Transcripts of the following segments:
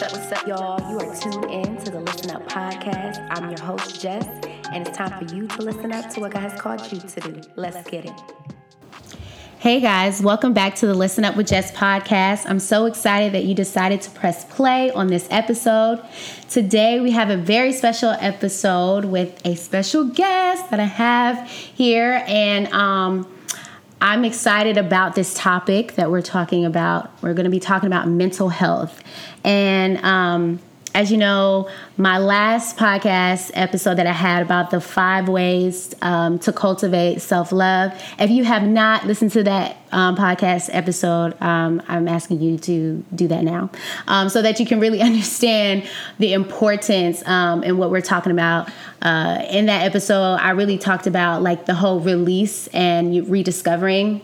What's up, what's up, y'all? You are tuned in to the Listen Up podcast. I'm your host, Jess, and it's time for you to listen up to what God has called you to do. Let's get it. Hey guys, welcome back to the Listen Up with Jess podcast. I'm so excited that you decided to press play on this episode. Today we have a very special episode with a special guest that I have here, and um, I'm excited about this topic that we're talking about. We're going to be talking about mental health. And um, as you know, my last podcast episode that I had about the five ways um, to cultivate self love. If you have not listened to that um, podcast episode, um, I'm asking you to do that now um, so that you can really understand the importance um, and what we're talking about. Uh, in that episode, I really talked about like the whole release and rediscovering.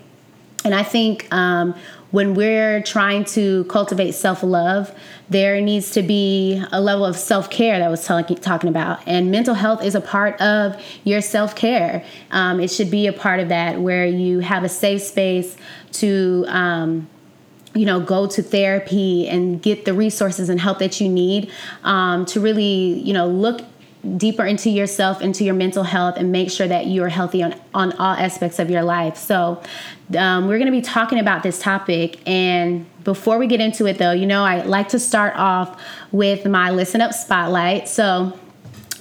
And I think um, when we're trying to cultivate self love, there needs to be a level of self care that I was talking about, and mental health is a part of your self care. Um, it should be a part of that where you have a safe space to. Um, you know, go to therapy and get the resources and help that you need um, to really, you know, look deeper into yourself, into your mental health, and make sure that you are healthy on, on all aspects of your life. So, um, we're going to be talking about this topic. And before we get into it, though, you know, I like to start off with my listen up spotlight. So,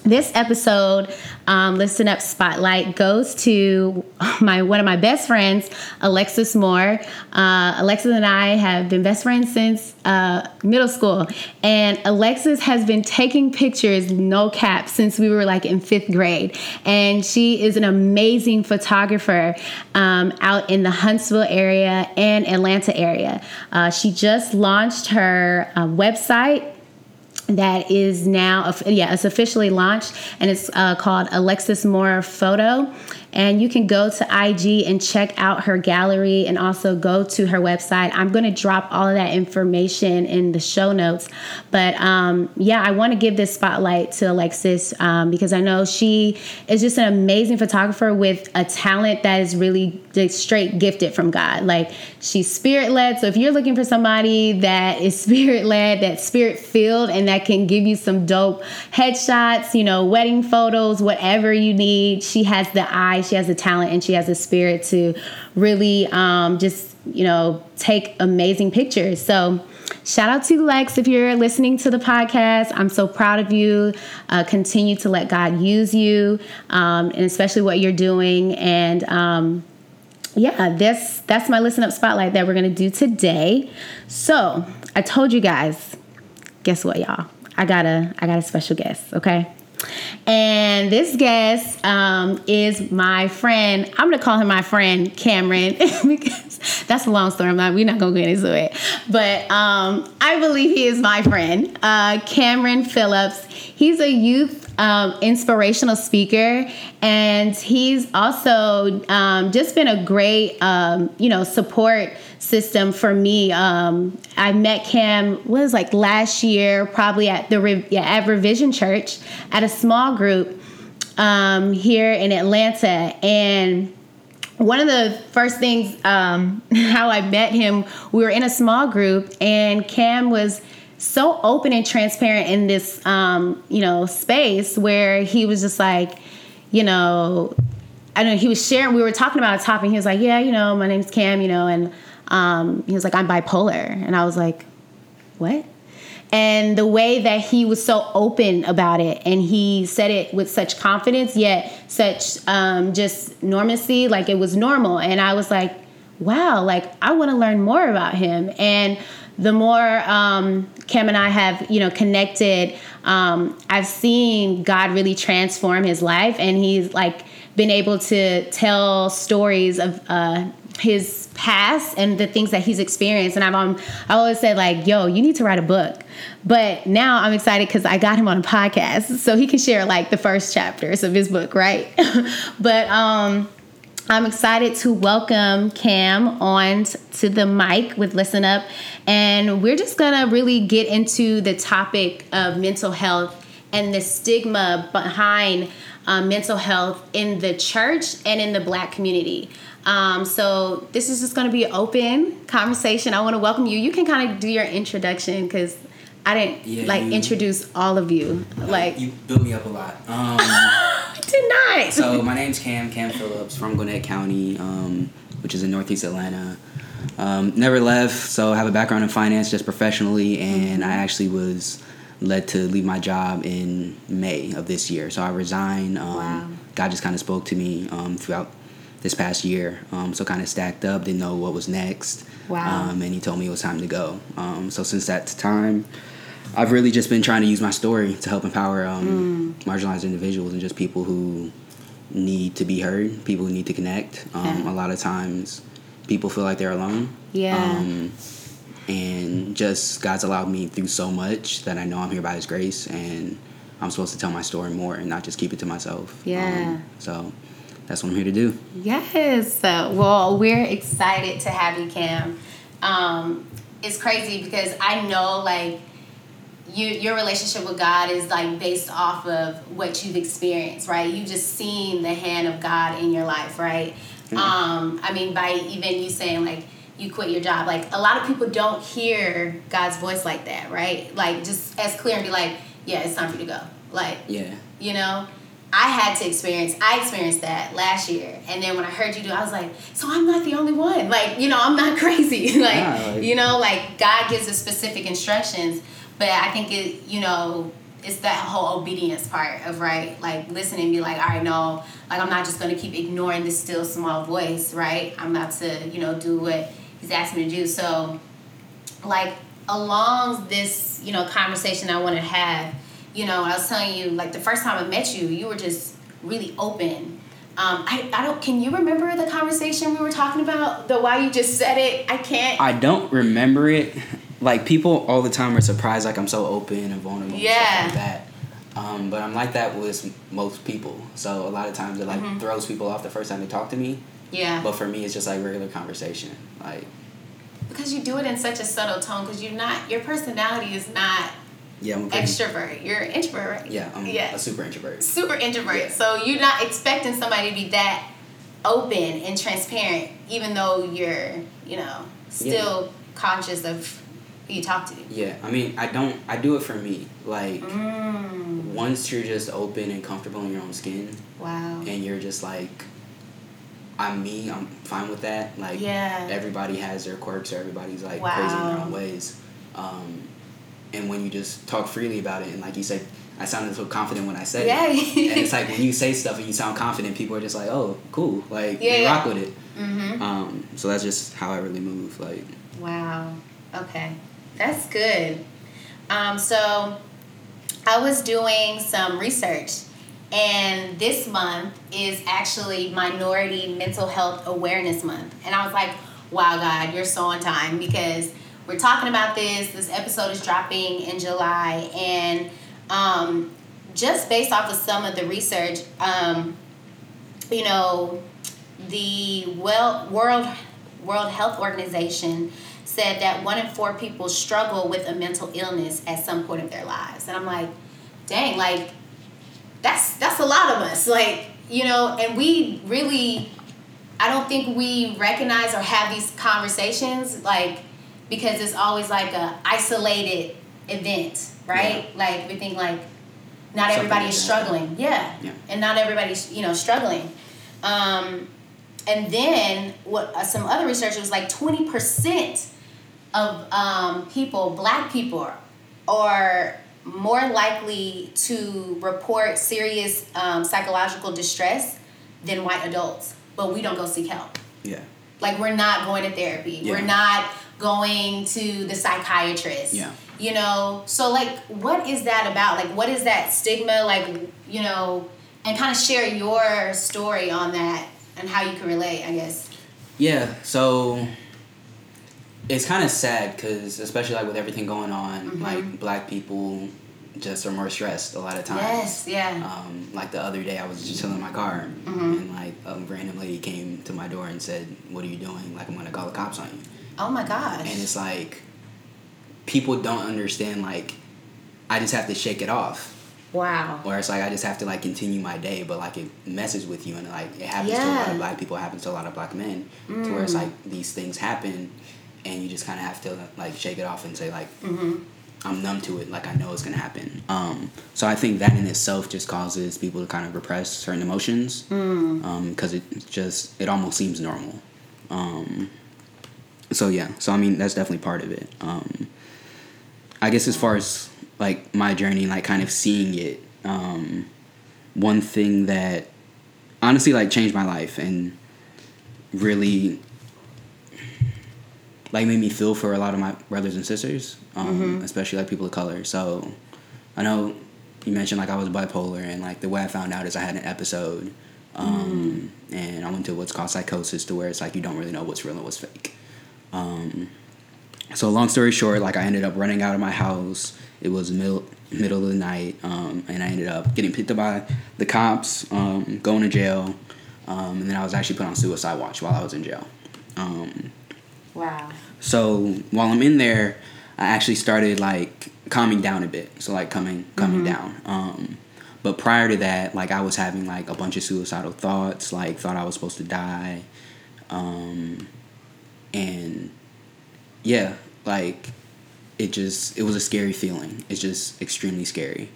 this episode um, listen up spotlight goes to my one of my best friends alexis moore. Uh, alexis and i have been best friends since uh, middle school. And alexis has been taking pictures no cap since we were like in fifth grade. And she is an amazing photographer um, out in the huntsville area and atlanta area. Uh, she just launched her uh, website that is now yeah it's officially launched and it's uh, called alexis moore photo and you can go to IG and check out her gallery and also go to her website. I'm going to drop all of that information in the show notes. But um, yeah, I want to give this spotlight to Alexis um, because I know she is just an amazing photographer with a talent that is really straight gifted from God. Like she's spirit led. So if you're looking for somebody that is spirit led, that spirit filled, and that can give you some dope headshots, you know, wedding photos, whatever you need, she has the eye she has the talent and she has the spirit to really um, just you know take amazing pictures. So shout out to lex if you're listening to the podcast. I'm so proud of you. Uh, continue to let god use you um, and especially what you're doing. And um, yeah this that's my listen up spotlight that we're to do today. So i told you guys guess what y'all? I got a i got a special guest okay and this guest um, is my friend. I'm gonna call him my friend Kameron because that's a long story. I'm not. We're not gonna get into it. But um, I believe he is my friend, uh, Kameron Phillips. He's a youth um, inspirational speaker, and he's also um, just been a great, um, you know, support system for me. Um, I met Kam was like last year, probably at the yeah, at Revision Church at a small group um, here in Atlanta, and one of the first things um, how I met him, we were in a small group, and Kam was so open and transparent in this um, you know space where he was just like you know I know he was sharing we were talking about a topic he was like yeah you know my name's Kam you know and um, he was like I'm bipolar. And I was like what? And the way that he was so open about it and he said it with such confidence yet such um, just normacy like it was normal. And I was like wow like I want to learn more about him. And the more um, Kam and I have, you know, connected, um, I've seen God really transform his life, and he's like been able to tell stories of uh, his past and the things that he's experienced. And I've um, I always said like, "Yo, you need to write a book." But now I'm excited because I got him on a podcast, so he can share like the first chapters of his book, right? but um I'm excited to welcome Kam on to the mic with Listen Up. And we're just to really get into the topic of mental health and the stigma behind um, mental health in the church and in the black community. Um, so, this is just going to be an open conversation. I want to welcome you. You can kind of do your introduction because I didn't yeah, like you, introduce all of you. Like you built me up a lot. Um, did not. so my name's Kam Kam Phillips from Gwinnett County, um, which is in Northeast Atlanta. Um, never left, so I have a background in finance just professionally, and I actually was led to leave my job in May of this year. So I resigned. Um, wow. God just kind of spoke to me um, throughout this past year. Um, so kind of stacked up, didn't know what was next. Wow. Um, and he told me it was time to go. Um, so since that time, I've really just been trying to use my story to help empower um, mm. marginalized individuals and just people who need to be heard, people who need to connect. Um, yeah. A lot of times, people feel like they're alone. Yeah. Um, and just God's allowed me through so much that I know I'm here by His grace, and I'm supposed to tell my story more and not just keep it to myself. Yeah. So that's what I'm here to do. Yes. well, we're excited to have you, Kam. Um, it's crazy because I know like you your relationship with God is like based off of what you've experienced, right? You've just seen the hand of God in your life, right? Mm-hmm. Um, I mean, by even you saying like you quit your job, like a lot of people don't hear God's voice like that, right? Like just as clear and be like, yeah, it's time for you to go. Like, yeah, you know. I had to experience, I experienced that last year. And then when I heard you do, I was like, so I'm not the only one. Like, you know, I'm not crazy. like, yeah, like, you know, like God gives us specific instructions. But I think it, you know, it's that whole obedience part of right, like listen and be like, all right, no, like I'm not just gonna keep ignoring this still small voice, right? I'm about to, you know, do what he's asking me to do. So, like along this, you know, conversation I want to have, you know, I was telling you, like the first time I met you, you were just really open. Um, I, I don't. Can you remember the conversation we were talking about? The why you just said it? I can't. I don't remember it like people all the time are surprised like I'm so open and vulnerable yeah. and stuff like that. Um, but I'm like that with most people. So a lot of times it like mm-hmm. throws people off the first time they talk to me. Yeah. But for me, it's just like regular conversation, like. Because you do it in such a subtle tone, because you're not your personality is not. Yeah, I'm pretty, extrovert. You're an introvert, right? Yeah, I'm yeah. a super introvert. Super introvert. Yeah. So you're not expecting somebody to be that open and transparent, even though you're, you know, still yeah. conscious of who you talk to. Yeah, I mean, I don't. I do it for me. Like mm. once you're just open and comfortable in your own skin. Wow. And you're just like, I'm me. I'm fine with that. Like yeah. Everybody has their quirks. Or everybody's like wow. crazy in their own ways. Um, and when you just talk freely about it, and like you said, I sounded so confident when I said it. yeah. it. and it's like when you say stuff and you sound confident, people are just like, "Oh, cool!" Like yeah, they yeah. rock with it. Mm-hmm. Um, so that's just how I really move. Like. Wow. Okay. That's good. Um, so I was doing some research, and this month is actually Minority Mental Health Awareness Month. And I was like, wow, God, you're so on time because we're talking about this. This episode is dropping in July, and um, just based off of some of the research, um, you know, the well World World Health Organization said that one in four people struggle with a mental illness at some point of their lives. And I'm like, dang, like that's that's a lot of us. Like, you know, and we really I don't think we recognize or have these conversations like because it's always like a isolated event, right? Yeah. Like we think like not Something everybody is struggling. Yeah. yeah. And not everybody's, you know, struggling. Um, and then what uh, some other research was like 20% of um, people, black people, are more likely to report serious um, psychological distress than white adults, but we don't go seek help. Yeah. Like we're not going to therapy. Yeah. We're not going to the psychiatrist. Yeah. You know, so like, what is that about? Like, what is that stigma? Like, you know, and kind of share your story on that and how you can relate, I guess. Yeah. So it's kind of sad because especially like with everything going on mm-hmm. like black people just are more stressed a lot of times yes yeah um, like the other day i was just chilling in my car mm-hmm. and like a random lady came to my door and said what are you doing like i'm gonna call the cops on you oh my gosh and it's like people don't understand like i just have to shake it off Wow. Or it's like I just have to like continue my day, but like it messes with you and like it happens yeah. to a lot of black people, it happens to a lot of black men. Mm. To where it's mm. like these things happen and you just kind of have to like shake it off and say like, mm-hmm. I'm numb to it. Like I know it's gonna happen. Um, so I think that in itself just causes people to kind of repress certain emotions because it just it almost seems normal. Um, so yeah, so I mean that's definitely part of it. Um, I guess as far as like my journey, like kind of seeing it, um, one thing that honestly like changed my life and really like made me feel for a lot of my brothers and sisters, um, especially like people of color. So I know you mentioned like I was bipolar, and like the way I found out is I had an episode, um, and I went to what's called psychosis, to where it's like you don't really know what's real and what's fake. Um, so long story short, like I ended up running out of my house. It was middle middle of the night, um, and I ended up getting picked up by the cops, um, going to jail, um, and then I was actually put on suicide watch while I was in jail. Um, Wow. so while I'm in there, I actually started like calming down a bit. So like coming coming down. Um, but prior to that, like I was having like a bunch of suicidal thoughts. Like thought I was supposed to die, um, and yeah, like it just it was a scary feeling. It's just extremely scary.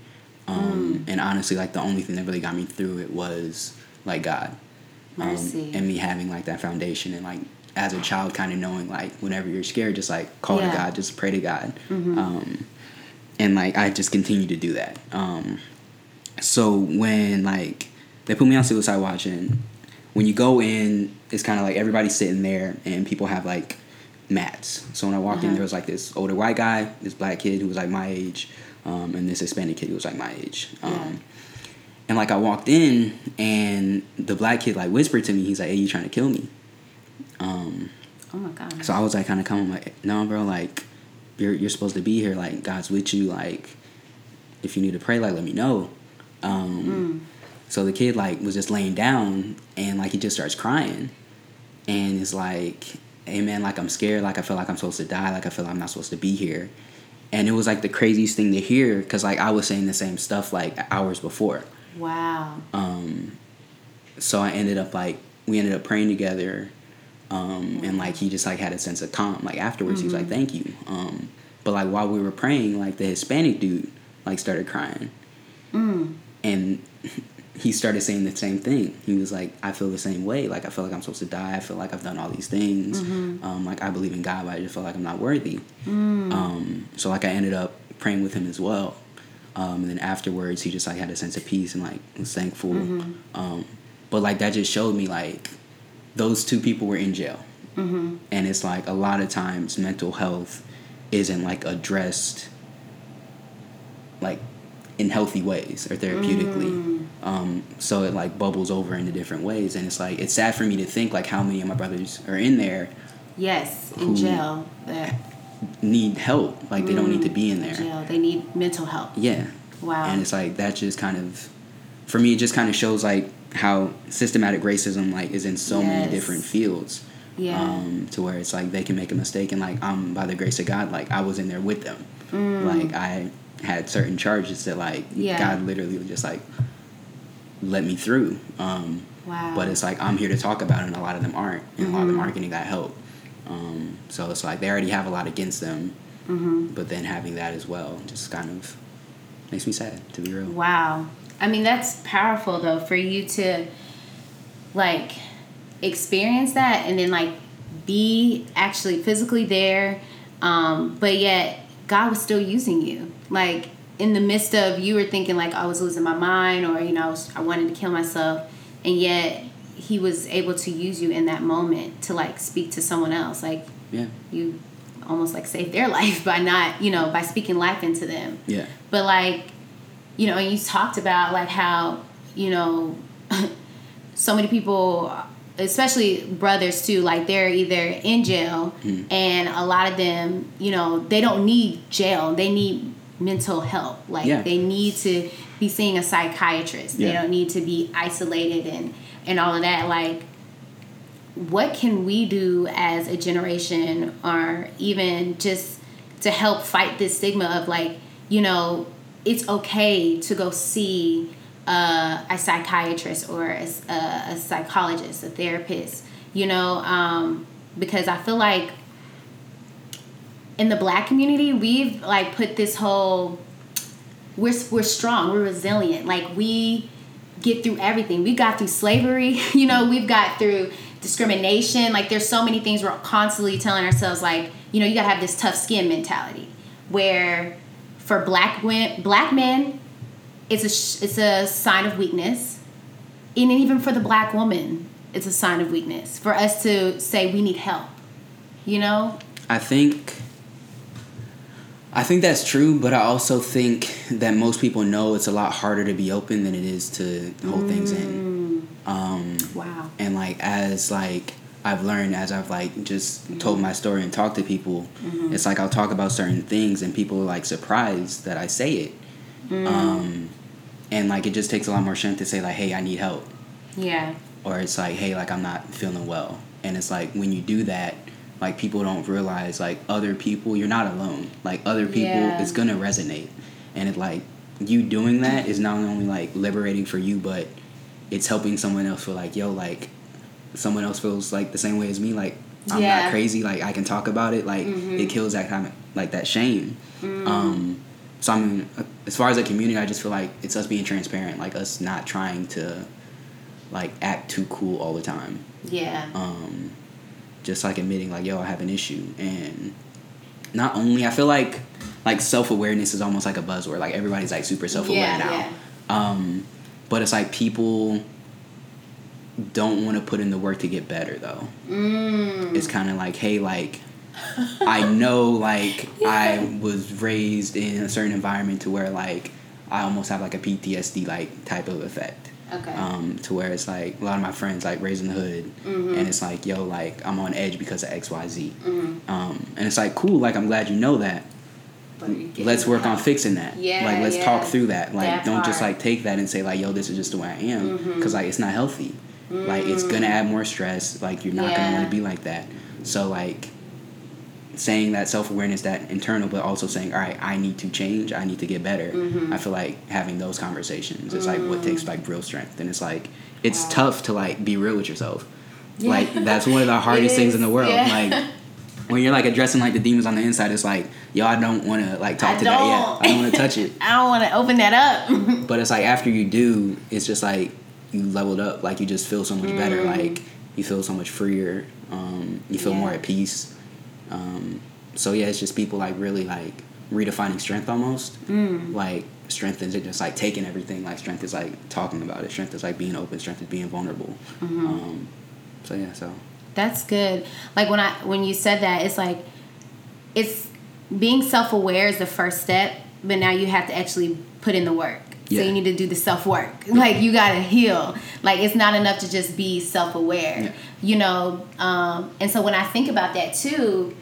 Um, And honestly, like the only thing that really got me through it was like God, um, Mercy. and me having like that foundation and like as a child kind of knowing like whenever you're scared, just like call Yeah. Mm-hmm. to God, just pray to God, um, and like I just continue to do that. Um, so when like they put me on suicide watch and when you go in it's kind of like everybody's sitting there and people have like mats so when i walked in Uh-huh. there was like this older white guy this black kid who was like my age um, and this hispanic kid who was like my age um, Yeah. and like i walked in and the black kid like whispered to me he's like hey you trying to kill me um, Oh my god. so I was like kind of coming like, no, bro, like you're you're supposed to be here. Like God's with you. Like if you need to pray, like let me know. Um, So the kid like was just laying down and like he just starts crying, and it's like, hey man, like I'm scared. Like I feel like I'm supposed to die. Like I feel like I'm not supposed to be here. And it was like the craziest thing to hear because like I was saying the same stuff like hours before. Wow. Um, so I ended up like we ended up praying together, um, and like he just like had a sense of calm. Like afterwards, he was like, "Thank you." Um, but like while we were praying, like the Hispanic dude like started crying, and he started saying the same thing. He was like, "I feel the same way. Like I feel like I'm supposed to die. I feel like I've done all these things. Um, like I believe in God, but I just feel like I'm not worthy." Um, so like I ended up praying with him as well. Um, and then afterwards, he just like had a sense of peace and like was thankful. Um, but like that just showed me like those two people were in jail, and it's like a lot of times mental health isn't like addressed like in healthy ways or therapeutically. Um, so it like bubbles over into different ways, and it's like it's sad for me to think like how many of my brothers are in there Yes, in jail. That need help, like they don't need to be in there. jail. They need mental help. Yeah. Wow. And it's like that just kind of for me it just kind of shows like how systematic racism like is in so many different fields. Yeah. Um, to where it's like they can make a mistake and like I'm by the grace of God, like I was in there with them. Like I had certain charges that like. Yeah. God literally would just like let me through. Um, Wow. But it's like I'm here to talk about it and a lot of them aren't. And a lot of Mm-hmm. them aren't getting that help. Um, so it's like they already have a lot against them. Mm-hmm. But then having that as well just kind of makes me sad to be real. Wow. I mean, that's powerful though for you to like experience that and then like be actually physically there, um, but yet God was still using you. Like in the midst of you were thinking like I was losing my mind or you know I was I wanted to kill myself, and yet He was able to use you in that moment to like speak to someone else. Like Yeah. you almost like saved their life by not you know by speaking life into them Yeah. but like you know and you talked about like how you know so many people especially brothers too like they're either in jail mm. and a lot of them you know they don't need jail they need mental help like Yeah. they need to be seeing a psychiatrist. They don't need to be isolated and and all of that. Like what can we do as a generation or even just to help fight this stigma of like you know it's okay to go see uh, a psychiatrist or a, a, a psychologist a therapist you know um, because i feel like in the black community, we've like put this whole we're we're strong, we're resilient. Like we get through everything. We got through slavery, you know, we've got through discrimination. Like there's so many things we're constantly telling ourselves like, you know, you got to have this tough skin mentality where for black women, black men it's a it's a sign of weakness. And even for the black woman, it's a sign of weakness for us to say we need help. You know? I think I think that's true, but I also think that most people know it's a lot harder to be open than it is to hold mm. things in. Mm. Um, wow. And like as like I've learned as I've like just mm-hmm. told my story and talked to people, mm-hmm. it's like I'll talk about certain things and people are like surprised that I say it. Mm. Um, and like it just takes a lot more strength to say like, "Hey, I need help." Yeah. Or it's like, "Hey, like I'm not feeling well," and it's like when you do that like people don't realize like other people you're not alone. Like other people yeah. it's gonna resonate. And it like you doing that is not only like liberating for you but it's helping someone else feel like yo like someone else feels like the same way as me. Like i'm yeah. not crazy. Like i can talk about it. Like mm-hmm. it kills that kind of like that shame. Mm. um so i mean as far as a community i just feel like it's us being transparent. Like us not trying to like act too cool all the time. Yeah. Um just like admitting like yo I have an issue and not only I feel like like self awareness is almost like a buzzword like everybody's like super self aware yeah, now yeah. um but it's like people don't want to put in the work to get better though mm. it's kind of like hey like I know like yeah. I was raised in a certain environment to where like I almost have like a PTSD like type of effect Okay. Um, to where it's like a lot of my friends like raising the hood, mm-hmm. and it's like yo, like I'm on edge because of X, Y, Z. Mm-hmm. Um, and it's like cool, like I'm glad you know that. Let's work on fixing that. Yeah, like let's yeah. talk through that. Like that don't part. just like take that and say like yo, this is just the way I am, because mm-hmm. like it's not healthy. Like it's gonna mm. add more stress. Like you're not yeah. gonna want to be like that. So like saying that self awareness, that internal, but also saying, all right, I need to change, I need to get better. Mm-hmm. I feel like having those conversations is like what takes like real strength, and it's like it's wow. tough to like be real with yourself. Yeah. Like that's one of the hardest things in the world. Yeah. Like when you're like addressing like the demons on the inside, it's like yo, I don't want to like talk I to don't. that yet. I don't want to touch it. I don't want to open that up. but it's like after you do, it's just like you leveled up. Like you just feel so much mm. better. Like you feel so much freer. Um, you feel yeah. more at peace. Um, so yeah, it's just people like really like redefining strength almost. Mm. Like strength isn't just like taking everything. Like strength is like talking about it. Strength is like being open. Strength is being vulnerable. Mm-hmm. Um, so yeah, so that's good. Like when I when you said that, it's like it's being self aware is the first step, but now you have to actually put in the work. Yeah. So you need to do the self work. Like you gotta heal. Like it's not enough to just be self aware. Yeah. You know. Um, and so when I think about that too,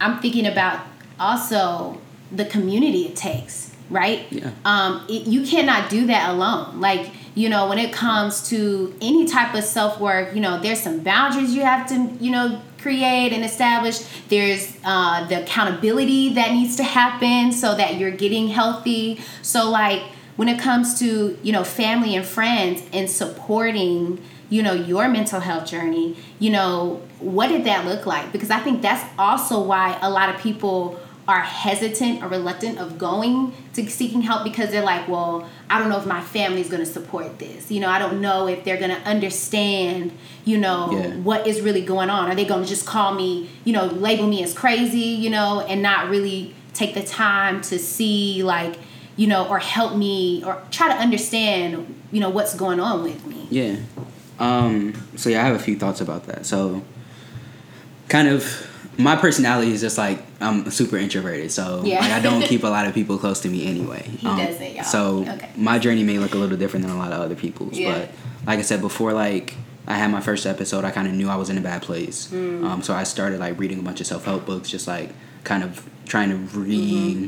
I'm thinking about also the community it takes. Right. Yeah. Um, it, you cannot do that alone. Like you know when it comes to any type of self work, you know there's some boundaries you have to you know create and establish. There's uh, the accountability that needs to happen so that you're getting healthy. So like when it comes to you know family and friends and supporting you know your mental health journey you know what did that look like because i think that's also why a lot of people are hesitant or reluctant of going to seeking help because they're like well i don't know if my family's going to support this you know i don't know if they're going to understand you know yeah. what is really going on are they going to just call me you know label me as crazy you know and not really take the time to see like you know, or help me or try to understand, you know, what's going on with me. Yeah. Um, so yeah, I have a few thoughts about that. So kind of my personality is just like I'm super introverted, so yeah. like I don't keep a lot of people close to me anyway. He um, doesn't, y'all. So okay. my journey may look a little different than a lot of other people's, yeah. but like I said before, like I had my first episode, I kind of knew I was in a bad place. Mm. Um, so I started like reading a bunch of self help books, just like kind of trying to re, Mm-hmm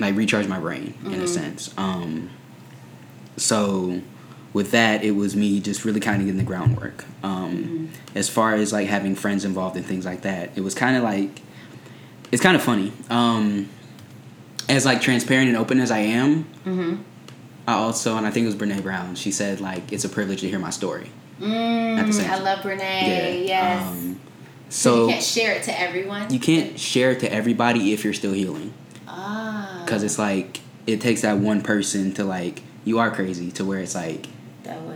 like recharge my brain mm-hmm. in a mm-hmm. sense. Um, so with that, it was me just really kind of getting the groundwork. Um, mm-hmm. As far as like having friends involved and things like that, it was kind of like it's kind of funny. Um, as like transparent and open as I am, mm-hmm. I also and I think it was Brene Brown. She said like it's a privilege to hear my story. Mm, I love Brene. Yeah. Yes. Um, So you can't share it to everyone. you can't share it to everybody if you're still healing. Ah. Because it's like it takes that one person to like you are crazy to where it's like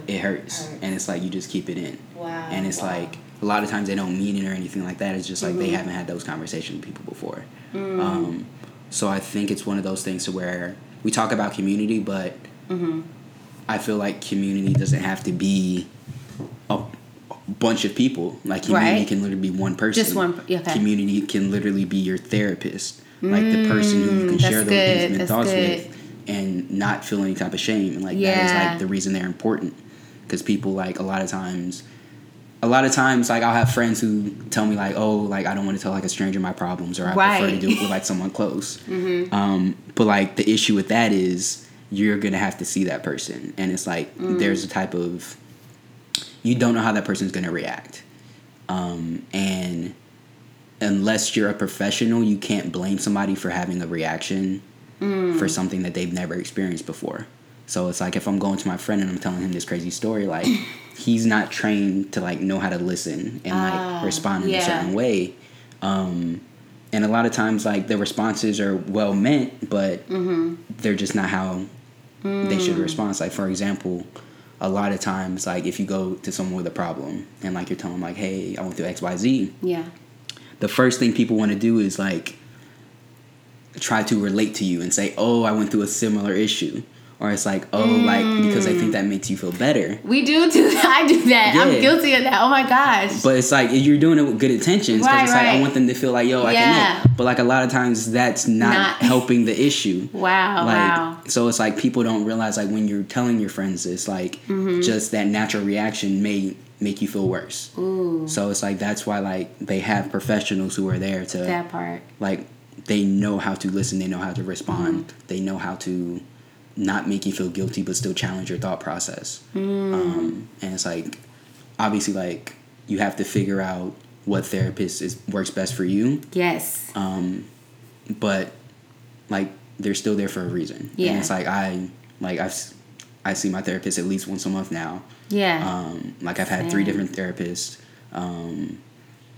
it hurts, hurt. and it's like you just keep it in. Wow. and it's wow. like a lot of times they don't mean it or anything like that. It's just like they Mhm. haven't had those conversations with people before. Mm. Um, so I think it's one of those things to where we talk about community, but Mhm. I feel like community doesn't have to be a bunch of people. Like community Right. can literally be one person. Just one okay. Community can literally be your therapist, like the person who you can Mm, share that's those intimate thoughts good. with, and not feel any type of shame. And like that is like the reason they're important, because people like a lot of times. A lot of times, like I'll have friends who tell me like, "Oh, like I don't want to tell like a stranger my problems, or I prefer to do it with like someone close." Mm-hmm. Um, but like the issue with that is you're gonna have to see that person, and it's like Mm. there's a type of you don't know how that person's gonna react, um, and unless you're a professional, you can't blame somebody for having a reaction Mm. for something that they've never experienced before. So it's like if I'm going to my friend and I'm telling him this crazy story, like he's not trained to like know how to listen and like Ah, respond in yeah. a certain way. Um, and a lot of times, like the responses are well meant, but Mm-hmm. they're just not how they Mm. should respond. Like for example, a lot of times, like if you go to someone with a problem and like you're telling them like, "Hey, I went through X, Y, Z," Yeah. the first thing people want to do is like try to relate to you and say, "Oh, I went through a similar issue," or it's like, "Oh, like because I think that makes you feel better." We do do that. I do that. Yeah. I'm guilty of that. Oh my gosh. But it's like you're doing it with good intentions because Right, it's like I want them to feel like, "Yo, I Yeah. connect." But like a lot of times, that's not, Not- helping the issue. wow. like wow. so it's like people don't realize like when you're telling your friends this like Mm-hmm. just that natural reaction may make you feel worse Ooh. so it's like that's why like they have professionals who are there to That part. like they know how to listen they know how to respond Mm-hmm. they know how to not make you feel guilty but still challenge your thought process Mm. um, and it's like obviously like you have to figure out what therapist is works best for you Yes. um, but like they're still there for a reason. Yeah. And it's like I like I've I see my therapist at least once a month now. Yeah. Um, like I've had three different therapists. Um,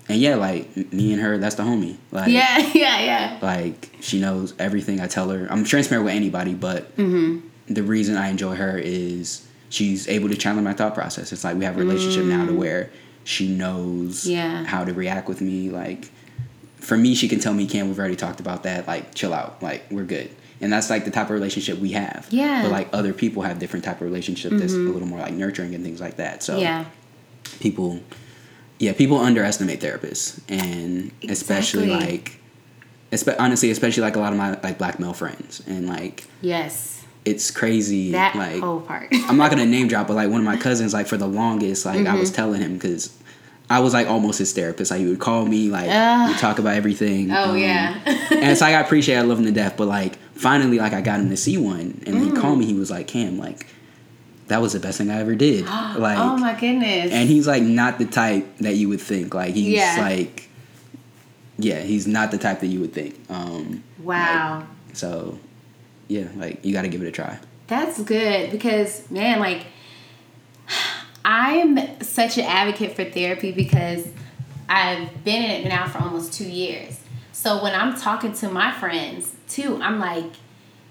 and yeah, like me and her, that's the homie. Like yeah. Yeah. Yeah. like she knows everything I tell her. I'm transparent with anybody, but Mm-hmm. the reason I enjoy her is she's able to challenge my thought process. It's like we have a relationship now to where she knows Mm. Yeah. how to react with me. Like for me, she can tell me, "Kam, we've already talked about that. Like, chill out. Like, we're good." And that's like the type of relationship we have. Yeah. Mm-hmm. But like other people have different type of relationship that's a little more like nurturing and things like that. So Yeah. people, yeah, people underestimate therapists, and especially like, espe- honestly, especially like a lot of my like black male friends, and like Yes. it's crazy. That like whole part. I'm not gonna name drop, but like one of my cousins, like for the longest, like I Mm-hmm. was telling him because I was like almost his therapist. Like he would call me, like Ugh. we talk about everything. oh um, yeah. and it's like I appreciate, I love him to death, but like finally, like I got him to see one, and he Mm. called me. He was like, "Kam, like that was the best thing I ever did." like, oh my goodness. and he's like not the type that you would think. Like he's Yeah. like, yeah, he's not the type that you would think. Um, wow. so yeah, like you got to give it a try. That's good because man, like I'm such an advocate for therapy because I've been in it now for almost two years. So when I'm talking to my friends too, I'm like,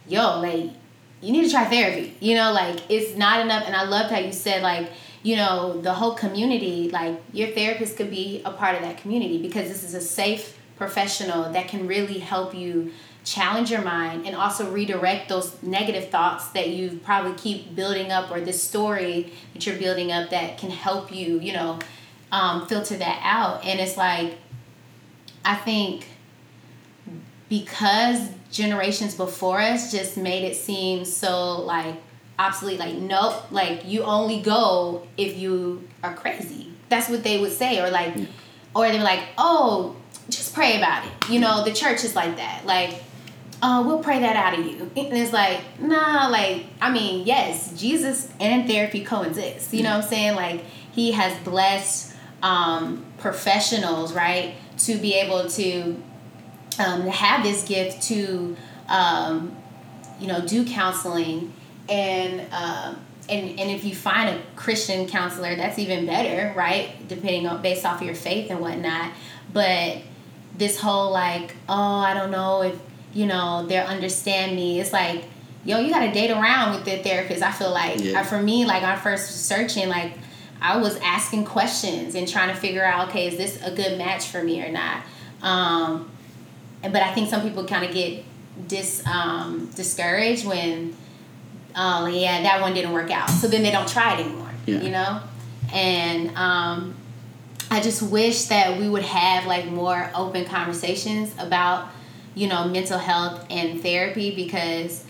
yo, like, you need to try therapy. You know, like it's not enough and I loved how you said like, you know, the whole community, like your therapist could be a part of that community because this is a safe professional that can really help you challenge your mind and also redirect those negative thoughts that you probably keep building up or this story that you're building up that can help you you know um, filter that out and it's like i think because generations before us just made it seem so like obsolete like nope like you only go if you are crazy that's what they would say or like or they're like oh just pray about it you know the church is like that like uh, we'll pray that out of you. And it's like, nah, like, I mean, yes, Jesus and therapy coexist. You know what I'm saying? Like, he has blessed um, professionals, right, to be able to um, have this gift to, um, you know, do counseling and um, and and if you find a Christian counselor, that's even better, right? Depending on based off of your faith and whatnot. But this whole like, oh, I don't know if you know they'll understand me. It's like, yo, you got to date around with the therapist. I feel like Yeah. uh, for me, like I first was searching, like I was asking questions and trying to figure out, okay, is this a good match for me or not? Um, but I think some people kind of get dis um, discouraged when, oh yeah, that one didn't work out. So then they don't try it anymore. Yeah. You know, and um, I just wish that we would have like more open conversations about you know mental health and therapy because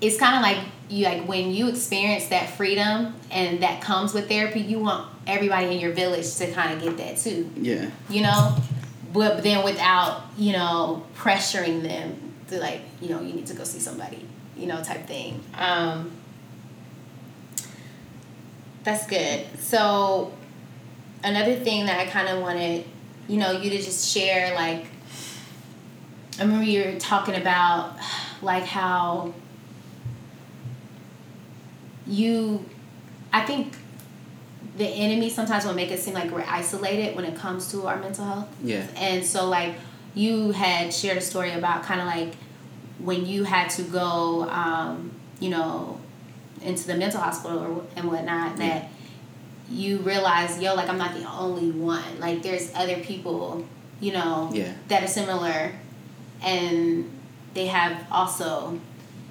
it's kind of like you like when you experience that freedom and that comes with therapy you want everybody in your village to kind of get that too Yeah. you know but then without you know pressuring them to like you know you need to go see somebody you know type thing. Um that's good. So another thing that i kind of wanted you know you to just share like i remember you were talking about like how you i think the enemy sometimes will make it seem like we're isolated when it comes to our mental health Yeah. and so like you had shared a story about kind of like when you had to go um, you know into the mental hospital or, and whatnot that you realize yo like i'm not the only one like there's other people you know Yeah. that are similar and they have also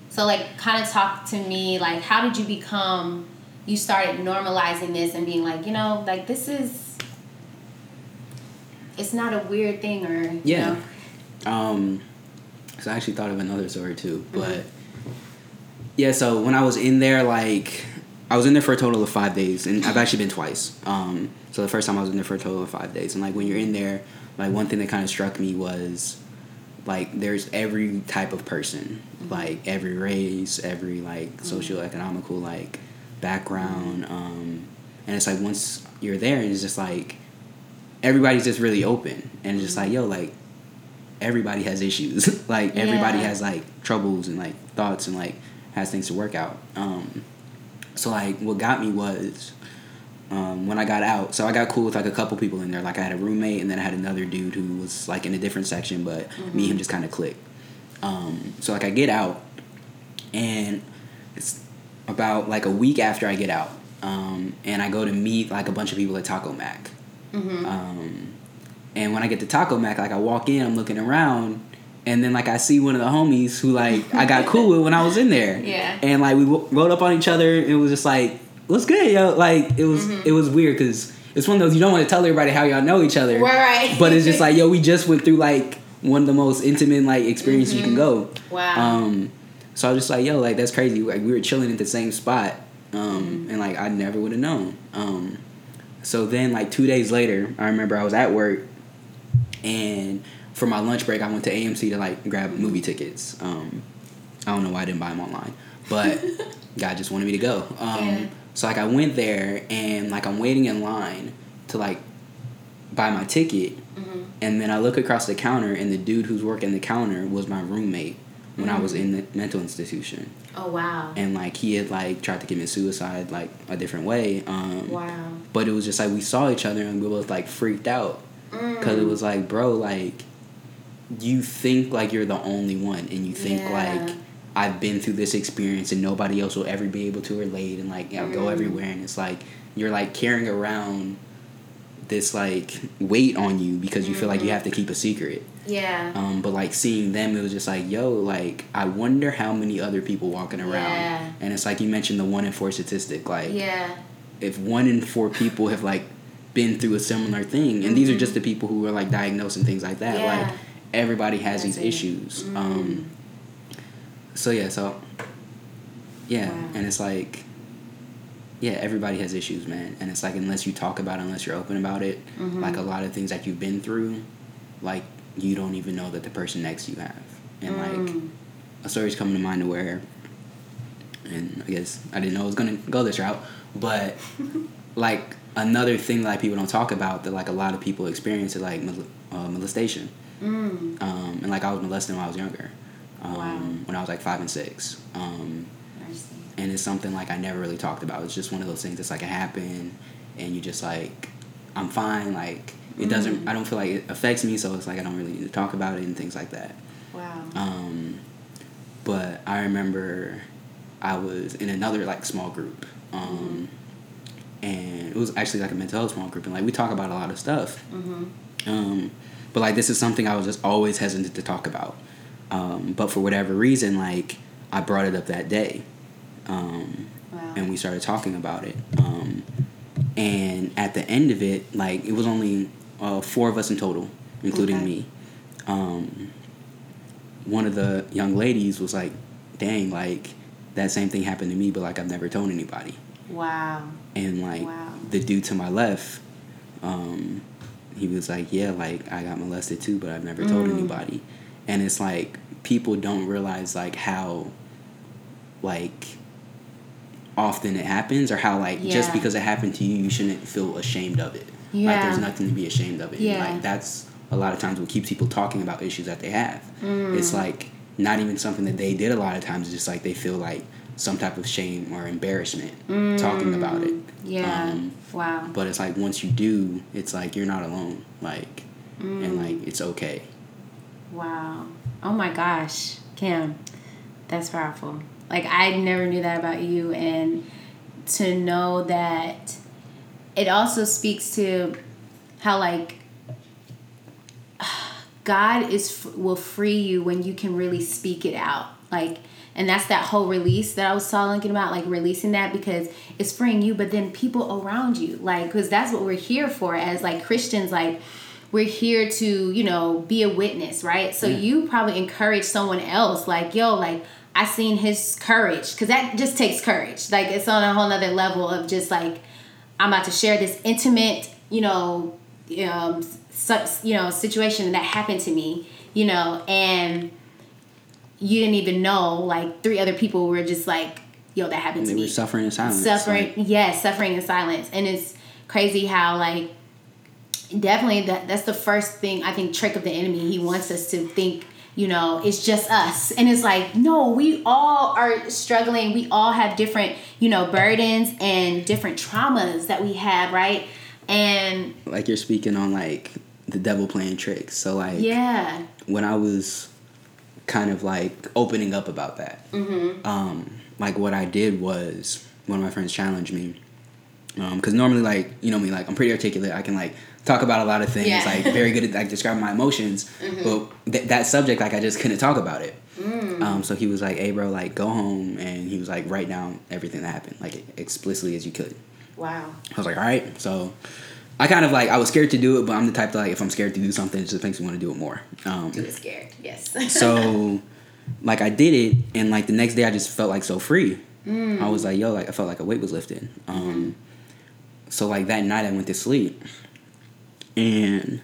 so like kind of talk to me like how did you become you started normalizing this and being like you know like this is it's not a weird thing or you Yeah. know Um, so I actually thought of another story too, Mm-hmm. but yeah. So when I was in there, like I was in there for a total of five days, and I've actually been twice. Um, so the first time I was in there for a total of five days, and like when you're in there, like one thing that kind of struck me was like there's every type of person, like every race, every like socioeconomical like background, um, and it's like once you're there, and it's just like everybody's just really open, and it's just like yo, like everybody has issues. like everybody Yeah. has like troubles and like thoughts and like has things to work out. Um, so like what got me was um, when I got out. So I got cool with like a couple people in there. Like I had a roommate and then I had another dude who was like in a different section, but me and him just kind of clicked. Um, so like I get out and it's about like a week after I get out. Um, and I go to meet like a bunch of people at Taco Mac. Mm-hmm. Um, and when I get to Taco Mac, like I walk in, I'm looking around, and then like I see one of the homies who like I got cool with when I was in there. Yeah. And like we w- rolled up on each other. And it was just like, what's good, yo? Like it was Mm-hmm. it was weird because it's one of those you don't want to tell everybody how y'all know each other. Right. But it's just like, yo, we just went through like one of the most intimate like experiences you can go. Mm-hmm. Wow. Um, so I was just like, yo, like that's crazy. Like we were chilling at the same spot, um, Mm-hmm. and like I never would have known. Um, so then like two days later, I remember I was at work, and for my lunch break, I went to AMC to like grab movie tickets. Um, I don't know why I didn't buy them online, but God just wanted me to go. Um, Yeah. So like I went there and like I'm waiting in line to like buy my ticket, Mm-hmm. and then I look across the counter and the dude who's working the counter was my roommate when I was in the mental institution, oh wow and like he had like tried to commit suicide like a different way. Um, wow But it was just like we saw each other and we both like freaked out because it was like, bro, like you think like you're the only one, and you think Yeah. like I've been through this experience and nobody else will ever be able to relate, and like I'll go Mm. everywhere, and it's like you're like carrying around this like weight on you because you feel like you have to keep a secret. Yeah Um, but like seeing them, it was just like, yo, like I wonder how many other people walking around, Yeah. and it's like you mentioned the one in four statistic, like yeah if one in four people have like been through a similar thing, and these are just the people who are like diagnosed and things like that, Mm-hmm. Yeah. like everybody has That's these it. Mm-hmm. issues. Um, so yeah, so yeah, Wow. and it's like yeah, everybody has issues, man, and it's like unless you talk about it, unless you're open about it, Mm-hmm. like a lot of things that you've been through, like you don't even know that the person next to you have, and like Mm. a story's coming to mind where, and I guess I didn't know it was gonna go this route, but like another thing that like people don't talk about that like a lot of people experience is like mol- uh, molestation, Mm. um, and like I was molested when I was younger, um, Wow. when I was like five and six. Um, and it's something like I never really talked about. It's just one of those things that's like it happened, and you just like I'm fine. Like it doesn't. Mm. I don't feel like it affects me, so it's like I don't really need to talk about it and things like that. Wow. Um, but I remember I was in another like small group, um, and it was actually like a mental health small group, and like we talk about a lot of stuff. Mm-hmm. Um, but like this is something I was just always hesitant to talk about. Um, but for whatever reason, like I brought it up that day, um, Wow. and we started talking about it. Um, and at the end of it, like it was only uh, four of us in total, including Okay. me. Um, one of the young ladies was like, "Dang, like that same thing happened to me, but like I've never told anybody." Wow. And like Wow. the dude to my left, um, he was like, "Yeah, like I got molested too, but I've never told Mm. anybody." And it's like people don't realize like how like often it happens or how like just because it happened to you you shouldn't feel ashamed of it yeah. like there's nothing to be ashamed of it Yeah. like that's a lot of times what keeps people talking about issues that they have Mm. it's like not even something that they did a lot of times it's just like they feel like some type of shame or embarrassment talking about it Mm. Yeah. Um, wow. but it's like once you do it's like you're not alone like Mm. and like it's okay Wow. Oh my gosh, Kim, that's powerful. Like I never knew that about you, and to know that it also speaks to how like God is will free you when you can really speak it out. Like and that's that whole release that I was talking about, like releasing that because it's freeing you, but then people around you, like, because that's what we're here for as like Christians, like, we're here to, you know, be a witness, right? So you probably encourage someone else, like, yo, like, I seen his courage, because that just takes courage. Like, it's on a whole nother level of just like, I'm about to share this intimate, you know, um, you know, situation that happened to me, you know, and you didn't even know like three other people were just like, yo, that happened to were me. suffering in silence Suffering, like, yes, suffering in silence, and it's crazy how like definitely that that's the first thing I think trick of the enemy. He wants us to think, you know, it's just us. And it's like, no, we all are struggling. We all have different, you know, burdens and different traumas that we have, right? And like you're speaking on like the devil playing tricks so like yeah. when I was kind of like opening up about that, Mm-hmm. um, like what I did was one of my friends challenged me. Because normally, like you know me, like I'm pretty articulate. I can like talk about a lot of things. Yeah. Like very good at like describing my emotions. But th- that subject, like I just couldn't talk about it. Um, so he was like, "Hey, bro, like go home," and he was like, "Write down everything that happened, like explicitly as you could." Wow. I was like, all right. So I kind of like I was scared to do it, but I'm the type to like if I'm scared to do something, it just makes me want to do it more. Um, Do it scared. Yes. so like I did it, and like the next day I just felt like so free. I was like, yo, like I felt like a weight was lifted. Um, so like that night I went to sleep, and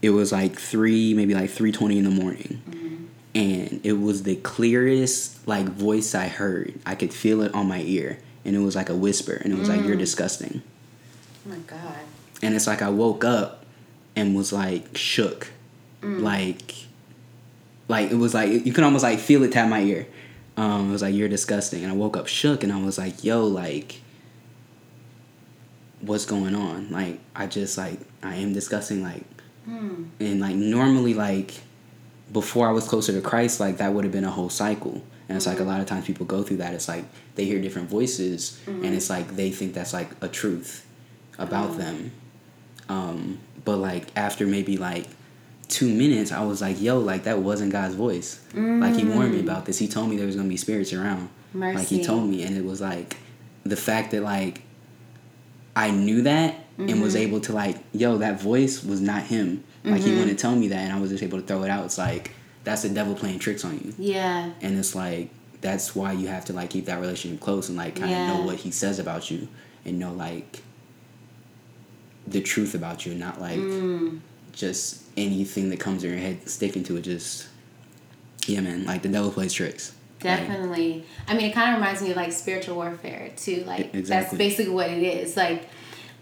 it was like three, maybe like three twenty in the morning, mm-hmm. and it was the clearest like voice I heard. I could feel it on my ear, and it was like a whisper, and it was like, "You're mm. disgusting." oh my God. and it's like I woke up and was like shook, mm. like, like it was like you can almost like feel it tap my ear. Um, it was like you're disgusting, and I woke up shook, and I was like, yo, like, what's going on? Like, I just like I am discussing like, hmm. and like normally like before I was closer to Christ, like that would have been a whole cycle. And it's like a hmm. lot of times people go through that. It's like they hear different voices, and hmm. it's like they think that's like a truth about oh. them. Um, but like after maybe like two minutes, I was like, "Yo, like that wasn't God's voice. Like He warned me about this. He told me there was gonna be spirits around. Like He told me, and it was like the fact that like I knew that and was able to like, yo, that voice was not Him. Like He wouldn't tell me that, and I was just able to throw it out. It's like that's the devil playing tricks on you Yeah. and it's like that's why you have to like keep that relationship close and like kind of Yeah. know what he says about you and know like the truth about you not like Mm. just anything that comes in your head sticking to it just yeah man like the devil plays tricks Definitely. I mean, it kind of reminds me of like spiritual warfare too. Like that's basically what it is. Like,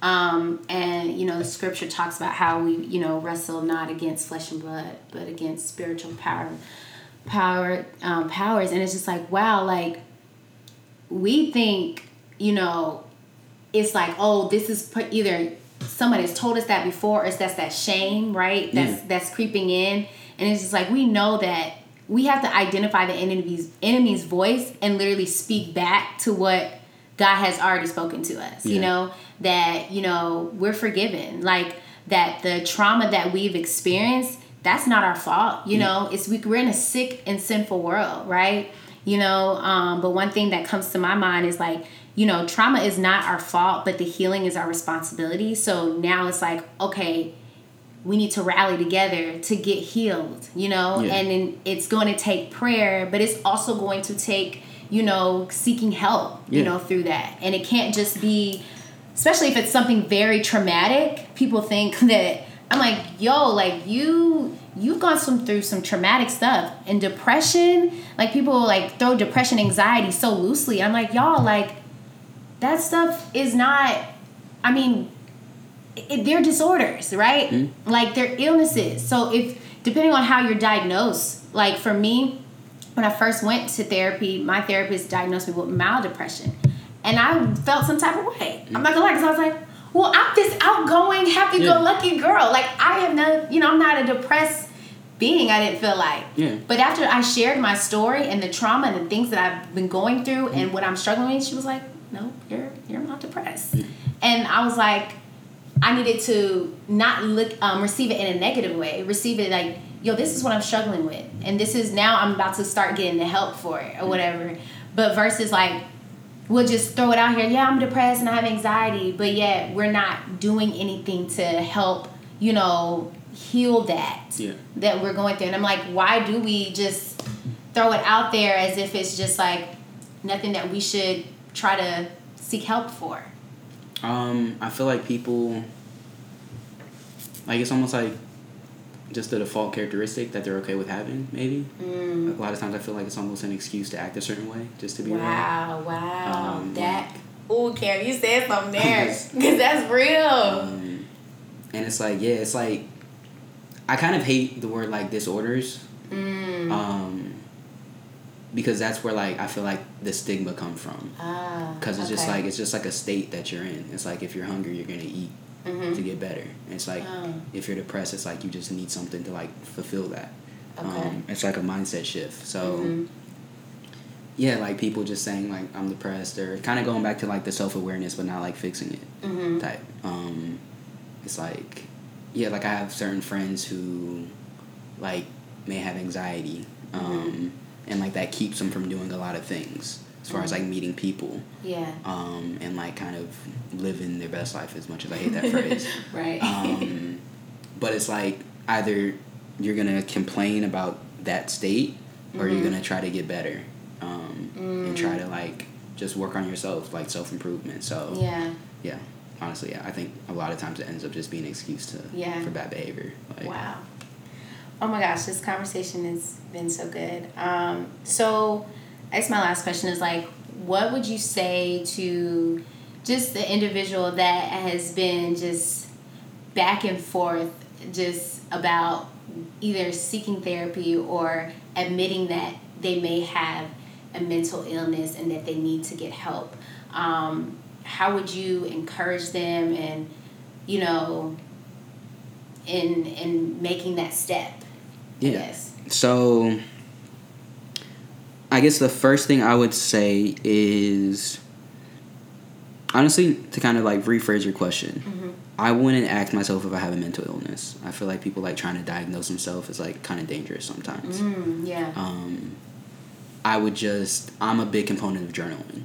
um, and you know, the scripture talks about how we, you know, wrestle not against flesh and blood, but against spiritual power, power, um, powers. And it's just like, wow, like we think, you know, it's like, oh, this is put either someone has told us that before, or it's that's that shame, right? That's Yeah. that's creeping in, and it's just like we know that we have to identify the enemy's enemy's voice and literally speak back to what God has already spoken to us. You know that you know we're forgiven, like that the trauma that we've experienced. That's not our fault, you know. It's we, we're in a sick and sinful world, right? You know. Um, but one thing that comes to my mind is like, you know, trauma is not our fault, but the healing is our responsibility. So now it's like, okay, we need to rally together to get healed, you know, Yeah. and then it's going to take prayer, but it's also going to take, you know, seeking help, you know, through that. And it can't just be, especially if it's something very traumatic, people think that, I'm like, yo, like you, you've gone some through some traumatic stuff and depression, like people like throw depression, anxiety so loosely. I'm like, y'all, like that stuff is not, I mean, it, they're disorders, right? Hmm? Like they're illnesses. So if depending on how you're diagnosed, like for me, when I first went to therapy, my therapist diagnosed me with mild depression, and I felt some type of way. I'm not gonna lie, because I was like, well, I'm this outgoing, happy-go-lucky girl. Like I have no, you know, I'm not a depressed being. I didn't feel like. Yeah. But after I shared my story and the trauma and the things that I've been going through and hmm. what I'm struggling with, she was like, "No, you're you're not depressed." And I was like, I needed to not look um, receive it in a negative way. Receive it like, yo, this is what I'm struggling with, and this is now I'm about to start getting the help for it or whatever. But versus like, we'll just throw it out here. Yeah, I'm depressed and I have anxiety, but yet we're not doing anything to help, you know, heal that Yeah. that we're going through. And I'm like, why do we just throw it out there as if it's just like nothing that we should try to seek help for? Um, I feel like people like it's almost like just the default characteristic that they're okay with having, maybe. Like a lot of times I feel like it's almost an excuse to act a certain way, just to be real. Wow, wow. Um, that. Oh, Kam, you said something there. Because that's real. Um, and it's like, yeah, it's like I kind of hate the word like disorders. Mm. Um, because that's where like I feel like the stigma come from. ah, Because it's just like it's just like a state that you're in. It's like if you're hungry, you're gonna eat Mhm. to get better. It's like Oh. if you're depressed, it's like you just need something to like fulfill that. Okay. Um, it's like a mindset shift. So Mhm. yeah, like people just saying like I'm depressed or kind of going back to like the self awareness, but not like fixing it Mhm. type. Um, it's like yeah, like I have certain friends who like may have anxiety. Um, and like that keeps them from doing a lot of things as far as like meeting people Yeah. um, and like kind of living their best life as much as I hate that phrase. Right. Um, but it's like either you're gonna complain about that state or you're Mhm. gonna try to get better um, and try to like just work on yourself, like self improvement. So yeah. yeah, honestly, yeah, I think a lot of times it ends up just being an excuse to Yeah. for bad behavior. Like, Wow. Oh my gosh, this conversation has been so good. Um, so, I guess my last question is like, what would you say to just the individual that has been just back and forth, just about either seeking therapy or admitting that they may have a mental illness and that they need to get help? Um, how would you encourage them and, you know, in in making that step. Yeah. Yes. So, I guess the first thing I would say is honestly to kind of like rephrase your question. Mm-hmm. I wouldn't ask myself if I have a mental illness. I feel like people like trying to diagnose themselves is like kind of dangerous sometimes. Mm, yeah. Um, I would just I'm a big component of journaling.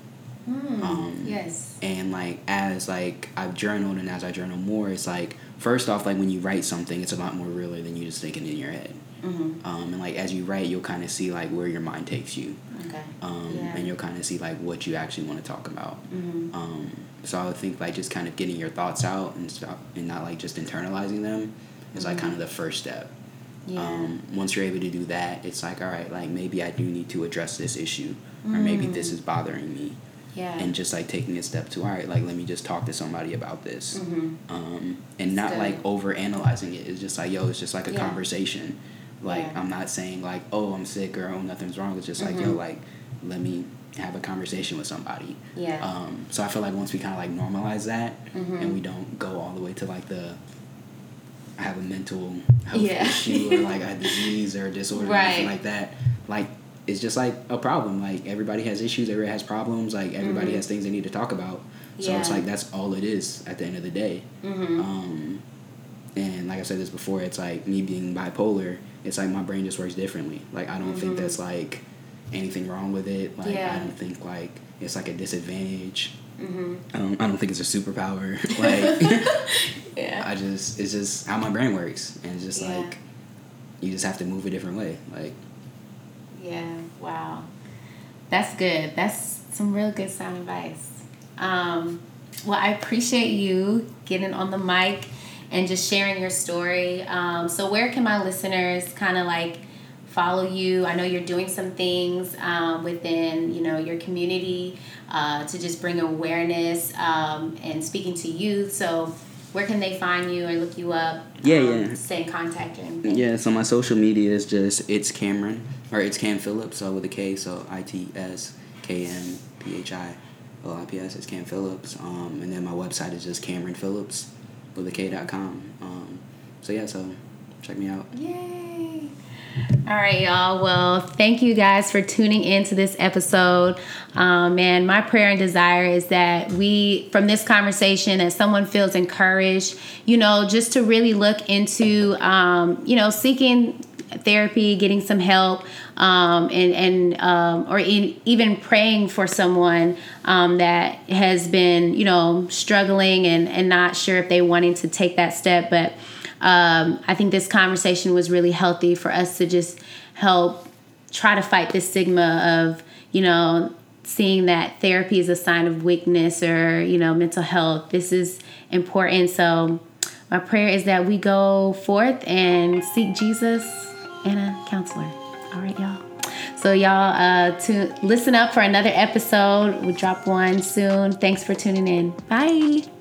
Mm, um, yes. and like as like I've journaled and as I journal more, it's like first off like when you write something, it's a lot more realer than you just thinking in your head. Mm-hmm. Um, and like as you write, you'll kind of see like where your mind takes you, Okay. um, Yeah. and you'll kind of see like what you actually want to talk about. Mm-hmm. Um, so I would think like just kind of getting your thoughts out and stop and not like just internalizing them is like kind of the first step. Mm-hmm. Yeah. Um, once you're able to do that, it's like all right, like maybe I do need to address this issue, or maybe this is bothering me, yeah. and just like taking a step to all right, like let me just talk to somebody about this, mm-hmm. um, and not Still. like over analyzing it. It's just like yo, it's just like a Yeah. conversation. Like Yeah. I'm not saying like oh I'm sick or oh nothing's wrong. It's just like yo Mhm. like let me have a conversation with somebody. Yeah. Um, so I feel like once we kind of like normalize that, Mm-hmm. and we don't go all the way to like the I have a mental health Yeah. issue or like a disease or a disorder or Right. anything like that. Like it's just like a problem. Like everybody has issues, everybody has problems. Like everybody has things they need to talk about. So it's Mm-hmm. Like that's all it is at the end of the day. Mm-hmm. Um, and like I said this before, it's like me being bipolar. It's like my brain just works differently. Like I don't think that's like anything wrong with it. Like Mm-hmm. Yeah. I don't think like it's like a disadvantage. Mm-hmm. Um, I don't think it's a superpower. like Yeah. I just it's just how my brain works, and it's just Yeah. like you just have to move a different way. Like Yeah, wow. That's good. That's some real good sound advice. Um, well, I appreciate you getting on the mic and just sharing your story. Um, so, where can my listeners kind of like follow you? I know you're doing some things um, within you know your community uh, to just bring awareness um, and speaking to youth. So, where can they find you or look you up? Yeah, um, yeah. Stay in contact or yeah, so my social media is just it's Kameron or it's Kam Phillips, so with a K, so I T S K M P H I L I P S. It's Kam Phillips. Um, and then my website is just Kameron Phillips with a K dot com. Um, so yeah, so check me out. Yay! All right, y'all. Well, thank you guys for tuning in to this episode. Um, and my prayer and desire is that we, from this conversation, that someone feels encouraged, you know, just to really look into, um, you know, seeking therapy, getting some help, um, and and um, or in, even praying for someone um, that has been, you know, struggling and and not sure if they wanting to take that step, but um, I think this conversation was really healthy for us to just help try to fight this stigma of, you know, seeing that therapy is a sign of weakness or, you know, mental health. This is important. So, my prayer is that we go forth and seek Jesus and a counselor. All right, y'all. So, y'all, uh, to listen up for another episode. We'll drop one soon. Thanks for tuning in. Bye.